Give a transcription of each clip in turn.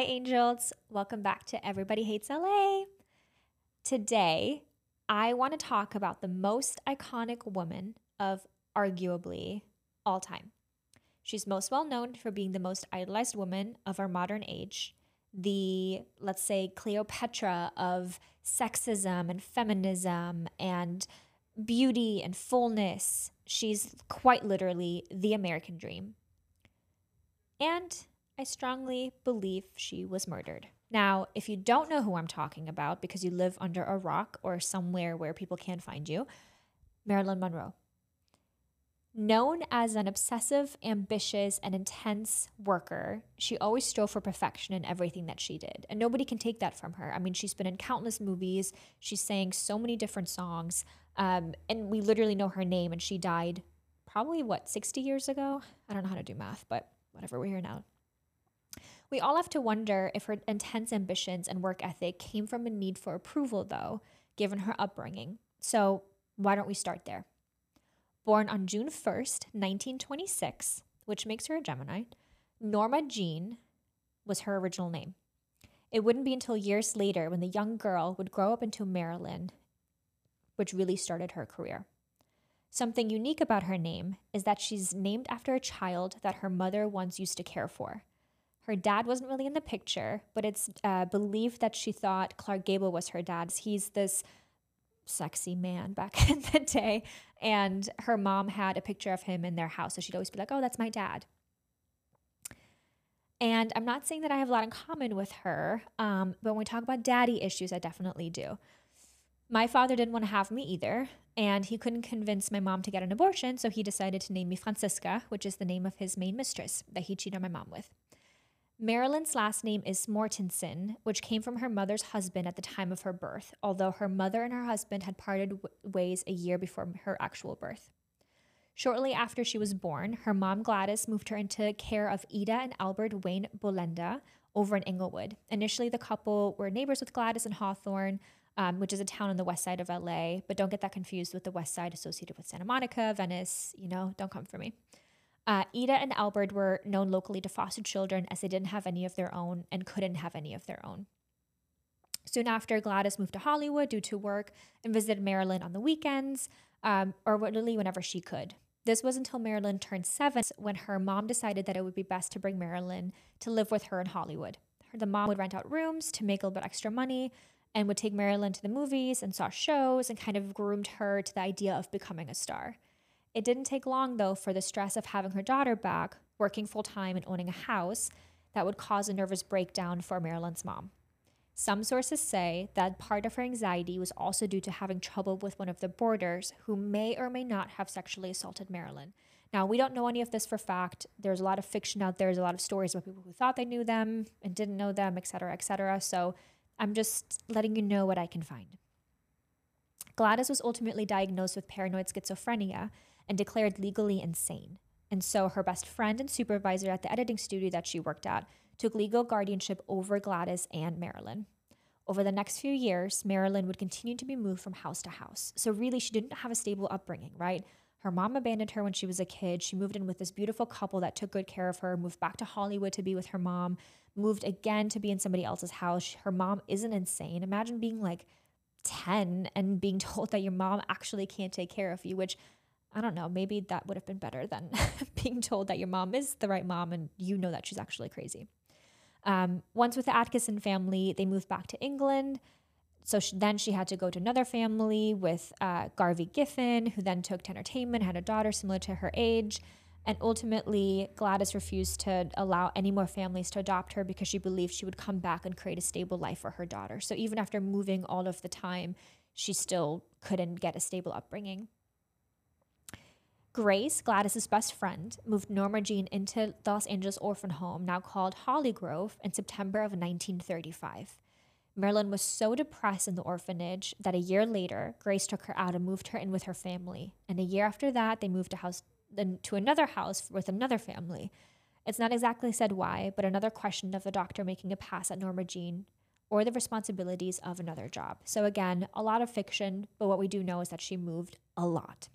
Hi, angels. Welcome back to Everybody Hates LA. Today, I want to talk about the most iconic woman of arguably all time. She's most well known for being the most idolized woman of our modern age, the, let's say, Cleopatra of sexism and feminism and beauty and fullness. She's quite literally the American dream. And I strongly believe she was murdered. Now, if you don't know who I'm talking about because you live under a rock or somewhere where people can't find you, Marilyn Monroe. Known as an obsessive, ambitious, and intense worker, she always strove for perfection in everything that she did. And nobody can take that from her. I mean, she's been in countless movies, she sang so many different songs, um, and we literally know her name, and she died probably, what, 60 years ago? I don't know how to do math, but whatever, we're here now. We all have to wonder if her intense ambitions and work ethic came from a need for approval, though, given her upbringing. So, why don't we start there? Born on June 1st, 1926, which makes her a Gemini, Norma Jean was her original name. It wouldn't be until years later when the young girl would grow up into Marilyn, which really started her career. Something unique about her name is that she's named after a child that her mother once used to care for. Her dad wasn't really in the picture, but it's uh, believed that she thought Clark Gable was her dad. He's this sexy man back in the day. And her mom had a picture of him in their house. So she'd always be like, oh, that's my dad. And I'm not saying that I have a lot in common with her, um, but when we talk about daddy issues, I definitely do. My father didn't want to have me either, and he couldn't convince my mom to get an abortion, so he decided to name me Francisca, which is the name of his main mistress that he cheated on my mom with. Marilyn's last name is Mortensen, which came from her mother's husband at the time of her birth, although her mother and her husband had parted ways a year before her actual birth. Shortly after she was born, her mom Gladys moved her into care of Ida and Albert Wayne Bolender over in Inglewood. Initially, the couple were neighbors with Gladys and Hawthorne, um, which is a town on the west side of LA, but don't get that confused with the west side associated with Santa Monica, Venice, you know, don't come for me. Uh, Ida and Albert were known locally to foster children as they didn't have any of their own and couldn't have any of their own. Soon after, Gladys moved to Hollywood due to work and visited Marilyn on the weekends, um, or literally whenever she could. This was until Marilyn turned seven when her mom decided that it would be best to bring Marilyn to live with her in Hollywood. The mom would rent out rooms to make a little bit extra money and would take Marilyn to the movies and saw shows and kind of groomed her to the idea of becoming a star. It didn't take long, though, for the stress of having her daughter back, working full time, and owning a house that would cause a nervous breakdown for Marilyn's mom. Some sources say that part of her anxiety was also due to having trouble with one of the boarders who may or may not have sexually assaulted Marilyn. Now, we don't know any of this for fact. There's a lot of fiction out there, there's a lot of stories about people who thought they knew them and didn't know them, et cetera, et cetera. So I'm just letting you know what I can find. Gladys was ultimately diagnosed with paranoid schizophrenia and declared legally insane. And so her best friend and supervisor at the editing studio that she worked at took legal guardianship over Gladys and Marilyn. Over the next few years, Marilyn would continue to be moved from house to house. So, really, she didn't have a stable upbringing, right? Her mom abandoned her when she was a kid. She moved in with this beautiful couple that took good care of her, moved back to Hollywood to be with her mom, moved again to be in somebody else's house. Her mom isn't insane. Imagine being like 10 and being told that your mom actually can't take care of you, which I don't know, maybe that would have been better than being told that your mom is the right mom and you know that she's actually crazy. Um, once with the Atkinson family, they moved back to England. So she, then she had to go to another family with uh, Garvey Giffen, who then took to entertainment, had a daughter similar to her age. And ultimately, Gladys refused to allow any more families to adopt her because she believed she would come back and create a stable life for her daughter. So even after moving all of the time, she still couldn't get a stable upbringing. Grace, Gladys's best friend, moved Norma Jean into the Los Angeles orphan home, now called Hollygrove, in September of 1935. Marilyn was so depressed in the orphanage that a year later, Grace took her out and moved her in with her family. And a year after that, they moved to house to another house with another family. It's not exactly said why, but another question of the doctor making a pass at Norma Jean or the responsibilities of another job. So again, a lot of fiction, but what we do know is that she moved a lot.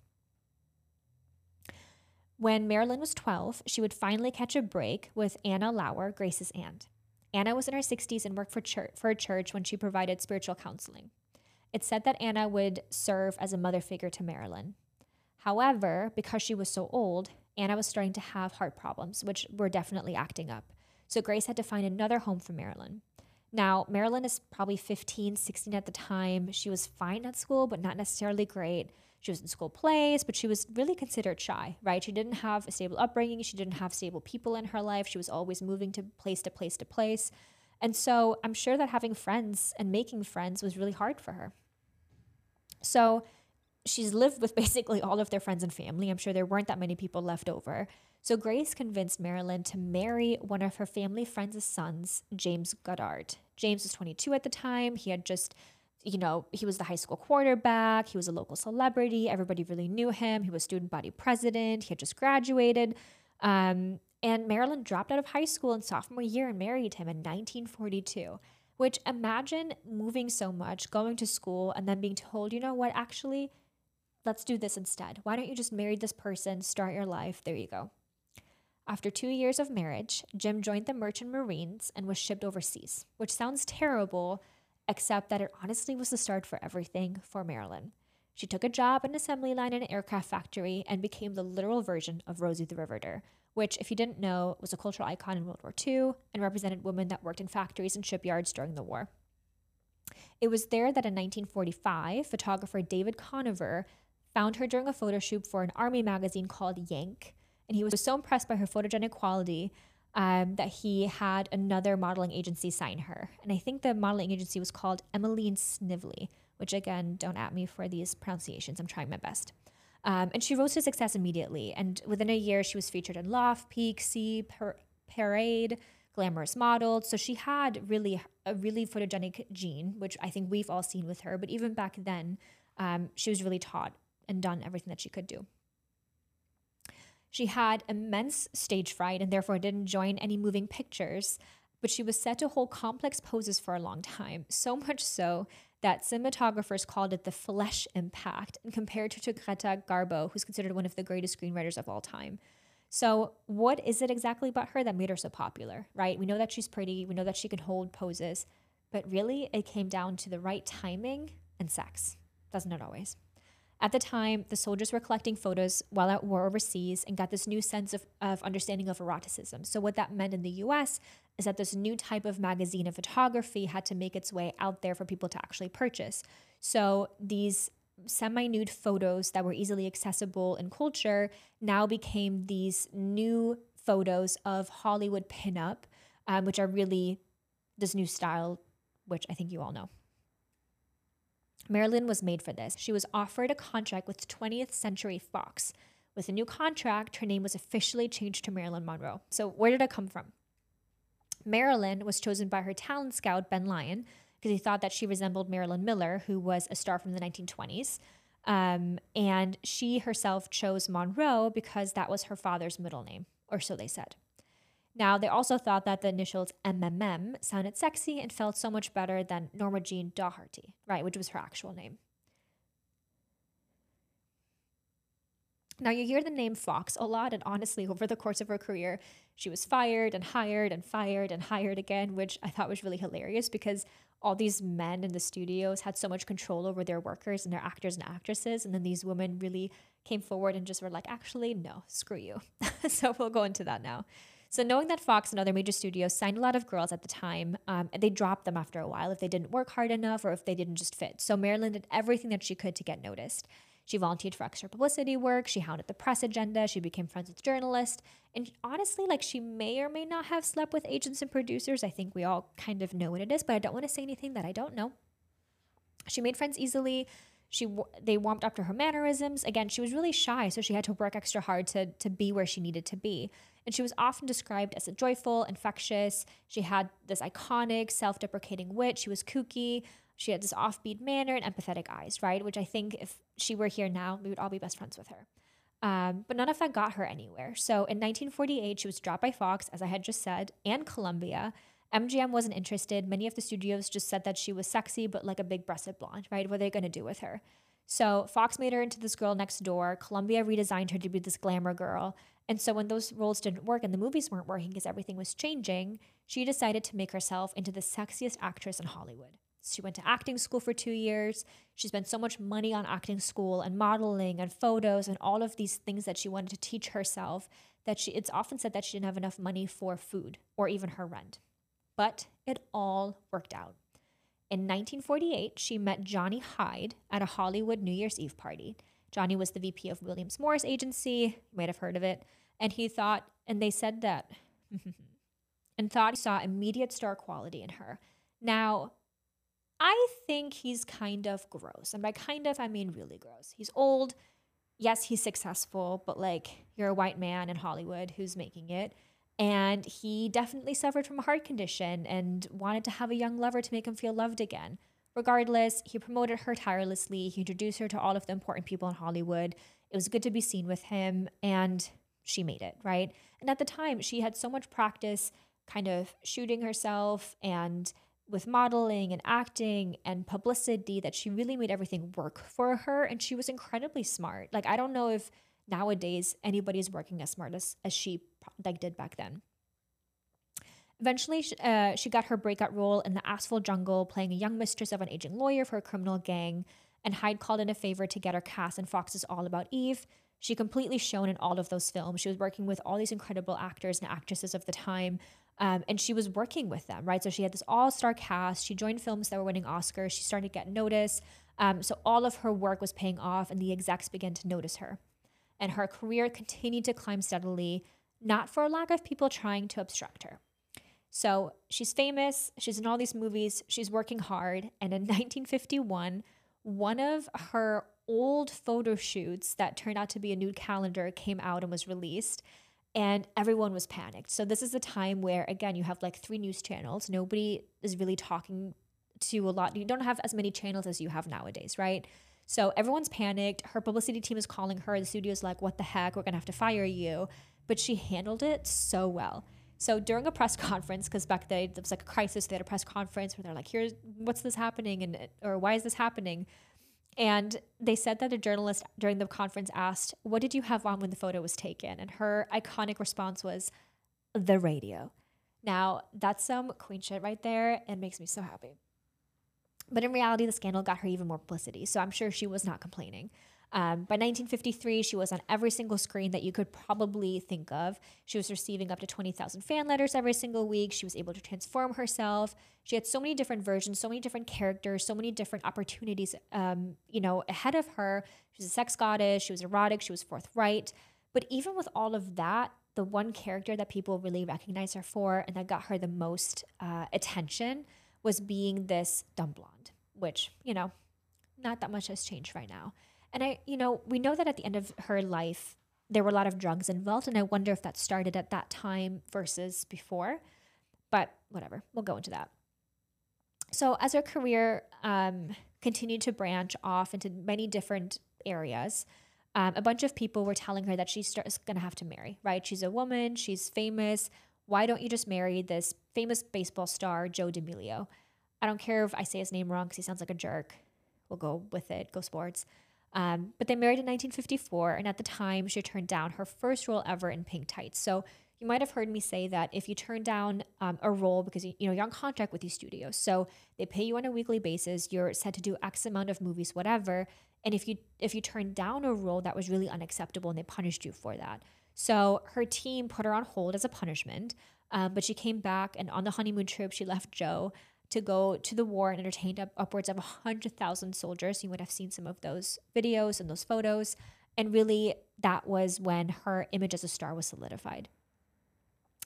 When Marilyn was 12, she would finally catch a break with Anna Lower, Grace's aunt. Anna was in her 60s and worked for, church, for a church when she provided spiritual counseling. It's said that Anna would serve as a mother figure to Marilyn. However, because she was so old, Anna was starting to have heart problems, which were definitely acting up. So Grace had to find another home for Marilyn. Now, Marilyn is probably 15, 16 at the time. She was fine at school, but not necessarily great. She was in school plays, but she was really considered shy, right? She didn't have a stable upbringing. She didn't have stable people in her life. She was always moving to place to place to place. And so I'm sure that having friends and making friends was really hard for her. So she's lived with basically all of their friends and family. I'm sure there weren't that many people left over. So Grace convinced Marilyn to marry one of her family friends' sons, James Goddard. James was 22 at the time. He had just, you know, he was the high school quarterback. He was a local celebrity. Everybody really knew him. He was student body president. He had just graduated. Um, and Marilyn dropped out of high school in sophomore year and married him in 1942. Which imagine moving so much, going to school, and then being told, you know what, actually, let's do this instead. Why don't you just marry this person, start your life? There you go. After two years of marriage, Jim joined the Merchant Marines and was shipped overseas, which sounds terrible, except that it honestly was the start for everything for Marilyn. She took a job in an assembly line in an aircraft factory and became the literal version of Rosie the Riveter, which, if you didn't know, was a cultural icon in World War II and represented women that worked in factories and shipyards during the war. It was there that in 1945, photographer David Conover found her during a photo shoot for an army magazine called Yank and he was so impressed by her photogenic quality um, that he had another modeling agency sign her. And I think the modeling agency was called Emmeline Snively, which again, don't at me for these pronunciations. I'm trying my best. Um, and she rose to success immediately. And within a year, she was featured in Loft, Peek, See, per- Parade, Glamorous Modeled. So she had really a really photogenic gene, which I think we've all seen with her. But even back then, um, she was really taught and done everything that she could do. She had immense stage fright and therefore didn't join any moving pictures, but she was set to hold complex poses for a long time, so much so that cinematographers called it the flesh impact and compared her to Greta Garbo, who's considered one of the greatest screenwriters of all time. So, what is it exactly about her that made her so popular, right? We know that she's pretty, we know that she can hold poses, but really it came down to the right timing and sex, doesn't it always? At the time, the soldiers were collecting photos while at war overseas and got this new sense of, of understanding of eroticism. So, what that meant in the US is that this new type of magazine and photography had to make its way out there for people to actually purchase. So, these semi nude photos that were easily accessible in culture now became these new photos of Hollywood pinup, um, which are really this new style, which I think you all know. Marilyn was made for this. She was offered a contract with 20th Century Fox. With a new contract, her name was officially changed to Marilyn Monroe. So, where did it come from? Marilyn was chosen by her talent scout, Ben Lyon, because he thought that she resembled Marilyn Miller, who was a star from the 1920s. Um, and she herself chose Monroe because that was her father's middle name, or so they said. Now, they also thought that the initials MMM sounded sexy and felt so much better than Norma Jean Dougherty, right, which was her actual name. Now, you hear the name Fox a lot, and honestly, over the course of her career, she was fired and hired and fired and hired again, which I thought was really hilarious because all these men in the studios had so much control over their workers and their actors and actresses. And then these women really came forward and just were like, actually, no, screw you. so we'll go into that now. So knowing that Fox and other major studios signed a lot of girls at the time, um, they dropped them after a while if they didn't work hard enough or if they didn't just fit. So Marilyn did everything that she could to get noticed. She volunteered for extra publicity work. She hounded the press agenda. She became friends with journalists. And honestly, like she may or may not have slept with agents and producers. I think we all kind of know what it is, but I don't want to say anything that I don't know. She made friends easily. She they warmed up to her mannerisms. Again, she was really shy, so she had to work extra hard to to be where she needed to be and she was often described as a joyful, infectious. She had this iconic, self deprecating wit. She was kooky. She had this offbeat manner and empathetic eyes, right? Which I think if she were here now, we would all be best friends with her. Um, but none of that got her anywhere. So in 1948, she was dropped by Fox, as I had just said, and Columbia. MGM wasn't interested. Many of the studios just said that she was sexy, but like a big breasted blonde, right? What are they going to do with her? So Fox made her into this girl next door. Columbia redesigned her to be this glamour girl. And so when those roles didn't work and the movies weren't working because everything was changing, she decided to make herself into the sexiest actress in Hollywood. She went to acting school for two years. She spent so much money on acting school and modeling and photos and all of these things that she wanted to teach herself that she it's often said that she didn't have enough money for food or even her rent. But it all worked out. In 1948, she met Johnny Hyde at a Hollywood New Year's Eve party. Johnny was the VP of Williams Morris Agency. You might have heard of it. And he thought, and they said that, and thought he saw immediate star quality in her. Now, I think he's kind of gross. And by kind of, I mean really gross. He's old. Yes, he's successful, but like you're a white man in Hollywood who's making it. And he definitely suffered from a heart condition and wanted to have a young lover to make him feel loved again. Regardless, he promoted her tirelessly. He introduced her to all of the important people in Hollywood. It was good to be seen with him, and she made it, right? And at the time, she had so much practice kind of shooting herself and with modeling and acting and publicity that she really made everything work for her and she was incredibly smart like i don't know if nowadays anybody's working as smart as, as she like did back then eventually uh, she got her breakout role in the asphalt jungle playing a young mistress of an aging lawyer for a criminal gang and hyde called in a favor to get her cast in fox's all about eve she completely shone in all of those films she was working with all these incredible actors and actresses of the time um, and she was working with them, right? So she had this all star cast. She joined films that were winning Oscars. She started to get noticed. Um, so all of her work was paying off, and the execs began to notice her. And her career continued to climb steadily, not for a lack of people trying to obstruct her. So she's famous, she's in all these movies, she's working hard. And in 1951, one of her old photo shoots that turned out to be a nude calendar came out and was released and everyone was panicked. So this is a time where again you have like three news channels. Nobody is really talking to a lot. You don't have as many channels as you have nowadays, right? So everyone's panicked. Her publicity team is calling her. The studio's like, "What the heck? We're going to have to fire you." But she handled it so well. So during a press conference, because back then it was like a crisis, they had a press conference where they're like, "Here's what's this happening?" and or why is this happening? And they said that a journalist during the conference asked, What did you have on when the photo was taken? And her iconic response was, The radio. Now, that's some queen shit right there and makes me so happy. But in reality, the scandal got her even more publicity, so I'm sure she was not complaining. Um, by 1953, she was on every single screen that you could probably think of. She was receiving up to 20,000 fan letters every single week. She was able to transform herself. She had so many different versions, so many different characters, so many different opportunities, um, you know, ahead of her. She was a sex goddess. She was erotic. She was forthright. But even with all of that, the one character that people really recognize her for and that got her the most uh, attention was being this dumb blonde, which, you know, not that much has changed right now. And I, you know, we know that at the end of her life, there were a lot of drugs involved. And I wonder if that started at that time versus before. But whatever, we'll go into that. So as her career um, continued to branch off into many different areas, um, a bunch of people were telling her that she's going to have to marry, right? She's a woman, she's famous. Why don't you just marry this famous baseball star, Joe D'Amelio? I don't care if I say his name wrong because he sounds like a jerk. We'll go with it, go sports. Um, but they married in 1954, and at the time, she turned down her first role ever in Pink Tights. So you might have heard me say that if you turn down um, a role because you, you know you're on contract with these studios, so they pay you on a weekly basis, you're set to do X amount of movies, whatever. And if you if you turn down a role that was really unacceptable, and they punished you for that, so her team put her on hold as a punishment. Um, but she came back, and on the honeymoon trip, she left Joe to go to the war and entertained up upwards of 100,000 soldiers. You would have seen some of those videos and those photos. And really, that was when her image as a star was solidified.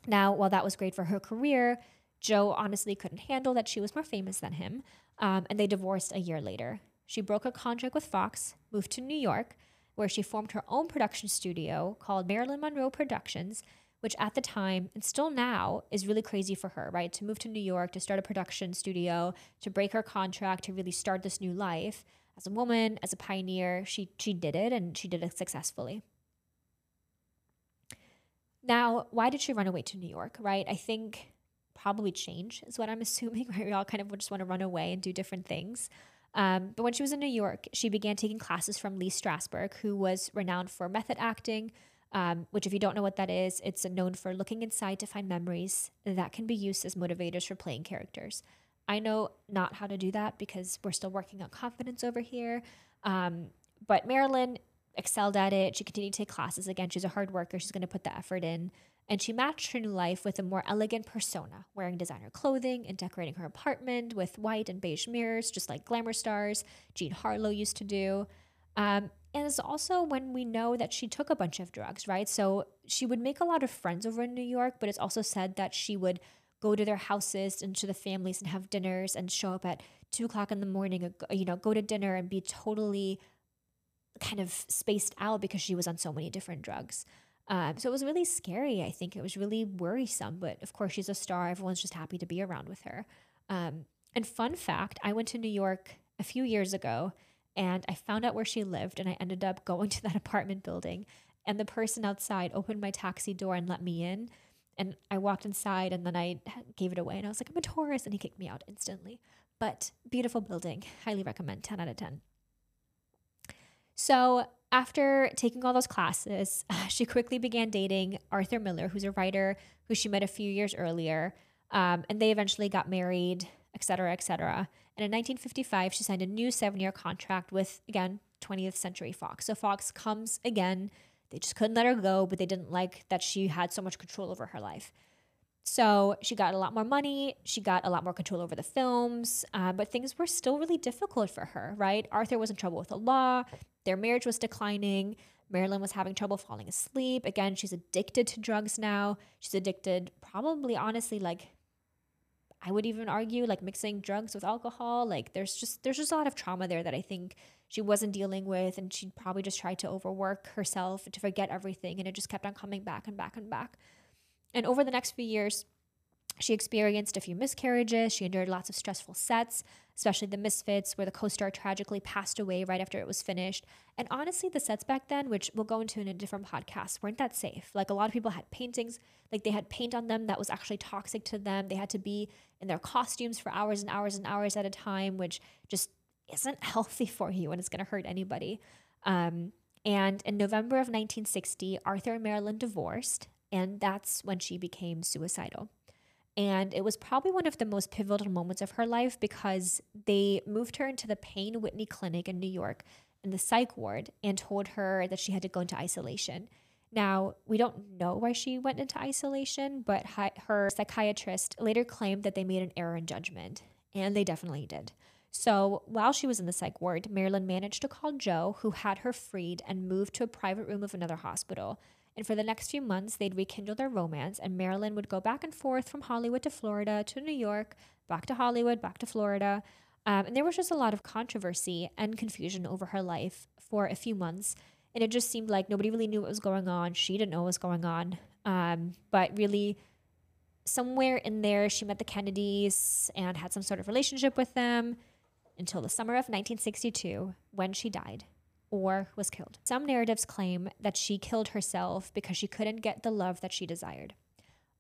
Now, while that was great for her career, Joe honestly couldn't handle that she was more famous than him, um, and they divorced a year later. She broke a contract with Fox, moved to New York, where she formed her own production studio called Marilyn Monroe Productions, which at the time and still now is really crazy for her, right? To move to New York, to start a production studio, to break her contract, to really start this new life. As a woman, as a pioneer, she she did it and she did it successfully. Now, why did she run away to New York, right? I think probably change is what I'm assuming, right? We all kind of just want to run away and do different things. Um, but when she was in New York, she began taking classes from Lee Strasberg, who was renowned for method acting, um, which, if you don't know what that is, it's known for looking inside to find memories that can be used as motivators for playing characters. I know not how to do that because we're still working on confidence over here. Um, but Marilyn excelled at it. She continued to take classes again. She's a hard worker. She's going to put the effort in. And she matched her new life with a more elegant persona, wearing designer clothing and decorating her apartment with white and beige mirrors, just like glamour stars Jean Harlow used to do. Um, and it's also when we know that she took a bunch of drugs, right? So she would make a lot of friends over in New York, but it's also said that she would go to their houses and to the families and have dinners and show up at two o'clock in the morning, you know, go to dinner and be totally kind of spaced out because she was on so many different drugs. Um, so it was really scary. I think it was really worrisome. But of course, she's a star. Everyone's just happy to be around with her. Um, and fun fact I went to New York a few years ago and I found out where she lived. And I ended up going to that apartment building. And the person outside opened my taxi door and let me in. And I walked inside and then I gave it away. And I was like, I'm a tourist. And he kicked me out instantly. But beautiful building. Highly recommend 10 out of 10. So after taking all those classes, she quickly began dating Arthur Miller, who's a writer who she met a few years earlier. Um, and they eventually got married, et cetera, et cetera. And in 1955, she signed a new seven year contract with, again, 20th Century Fox. So Fox comes again. They just couldn't let her go, but they didn't like that she had so much control over her life. So she got a lot more money. She got a lot more control over the films, uh, but things were still really difficult for her, right? Arthur was in trouble with the law. Their marriage was declining. Marilyn was having trouble falling asleep. Again, she's addicted to drugs now. She's addicted, probably, honestly, like I would even argue, like mixing drugs with alcohol. Like there's just there's just a lot of trauma there that I think she wasn't dealing with, and she probably just tried to overwork herself to forget everything, and it just kept on coming back and back and back. And over the next few years, she experienced a few miscarriages. She endured lots of stressful sets, especially the Misfits, where the co star tragically passed away right after it was finished. And honestly, the sets back then, which we'll go into in a different podcast, weren't that safe. Like a lot of people had paintings, like they had paint on them that was actually toxic to them. They had to be in their costumes for hours and hours and hours at a time, which just isn't healthy for you and it's going to hurt anybody. Um, and in November of 1960, Arthur and Marilyn divorced, and that's when she became suicidal. And it was probably one of the most pivotal moments of her life because they moved her into the Payne Whitney Clinic in New York in the psych ward and told her that she had to go into isolation. Now, we don't know why she went into isolation, but her psychiatrist later claimed that they made an error in judgment, and they definitely did. So, while she was in the psych ward, Marilyn managed to call Joe, who had her freed, and moved to a private room of another hospital. And for the next few months, they'd rekindle their romance, and Marilyn would go back and forth from Hollywood to Florida to New York, back to Hollywood, back to Florida. Um, and there was just a lot of controversy and confusion over her life for a few months. And it just seemed like nobody really knew what was going on. She didn't know what was going on. Um, but really, somewhere in there, she met the Kennedys and had some sort of relationship with them until the summer of 1962 when she died or was killed. Some narratives claim that she killed herself because she couldn't get the love that she desired.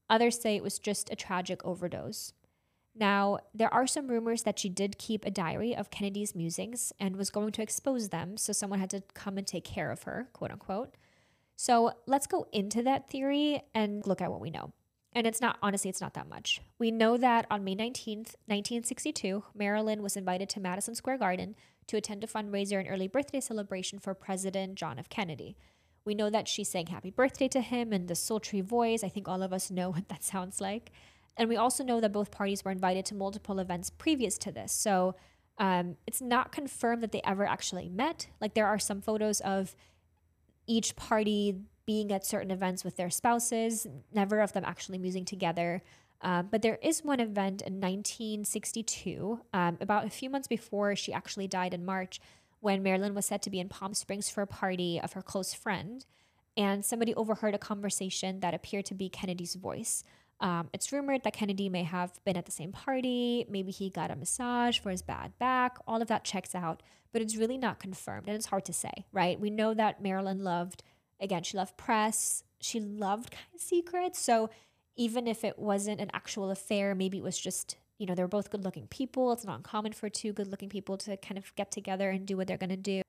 Others say it was just a tragic overdose. Now, there are some rumors that she did keep a diary of Kennedy's musings and was going to expose them, so someone had to come and take care of her, quote unquote. So let's go into that theory and look at what we know. And it's not, honestly, it's not that much. We know that on May 19th, 1962, Marilyn was invited to Madison Square Garden to attend a fundraiser and early birthday celebration for President John F. Kennedy. We know that she sang happy birthday to him in the sultry voice. I think all of us know what that sounds like. And we also know that both parties were invited to multiple events previous to this. So um, it's not confirmed that they ever actually met. Like there are some photos of each party being at certain events with their spouses, never of them actually musing together. Um, but there is one event in 1962, um, about a few months before she actually died in March, when Marilyn was said to be in Palm Springs for a party of her close friend. And somebody overheard a conversation that appeared to be Kennedy's voice. Um, it's rumored that Kennedy may have been at the same party. Maybe he got a massage for his bad back. All of that checks out, but it's really not confirmed. And it's hard to say, right? We know that Marilyn loved, again, she loved press. She loved kind of secrets. So even if it wasn't an actual affair, maybe it was just, you know, they were both good looking people. It's not uncommon for two good looking people to kind of get together and do what they're going to do.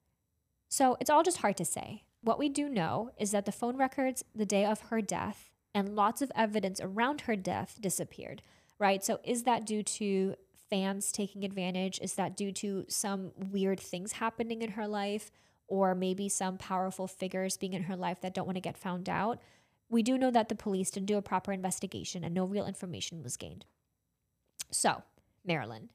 So it's all just hard to say. What we do know is that the phone records the day of her death and lots of evidence around her death disappeared, right? So, is that due to fans taking advantage? Is that due to some weird things happening in her life? Or maybe some powerful figures being in her life that don't want to get found out? We do know that the police didn't do a proper investigation and no real information was gained. So, Marilyn.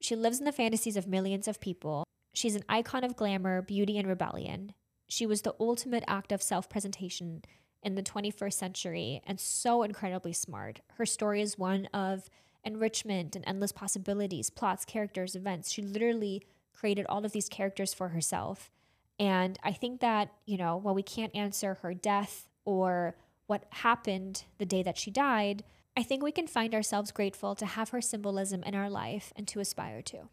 She lives in the fantasies of millions of people. She's an icon of glamour, beauty, and rebellion. She was the ultimate act of self presentation in the 21st century and so incredibly smart. Her story is one of enrichment and endless possibilities, plots, characters, events. She literally created all of these characters for herself. And I think that, you know, while we can't answer her death or what happened the day that she died, I think we can find ourselves grateful to have her symbolism in our life and to aspire to.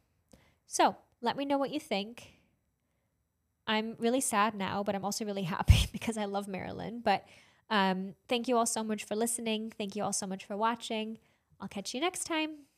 So let me know what you think. I'm really sad now, but I'm also really happy because I love Marilyn. But um, thank you all so much for listening. Thank you all so much for watching. I'll catch you next time.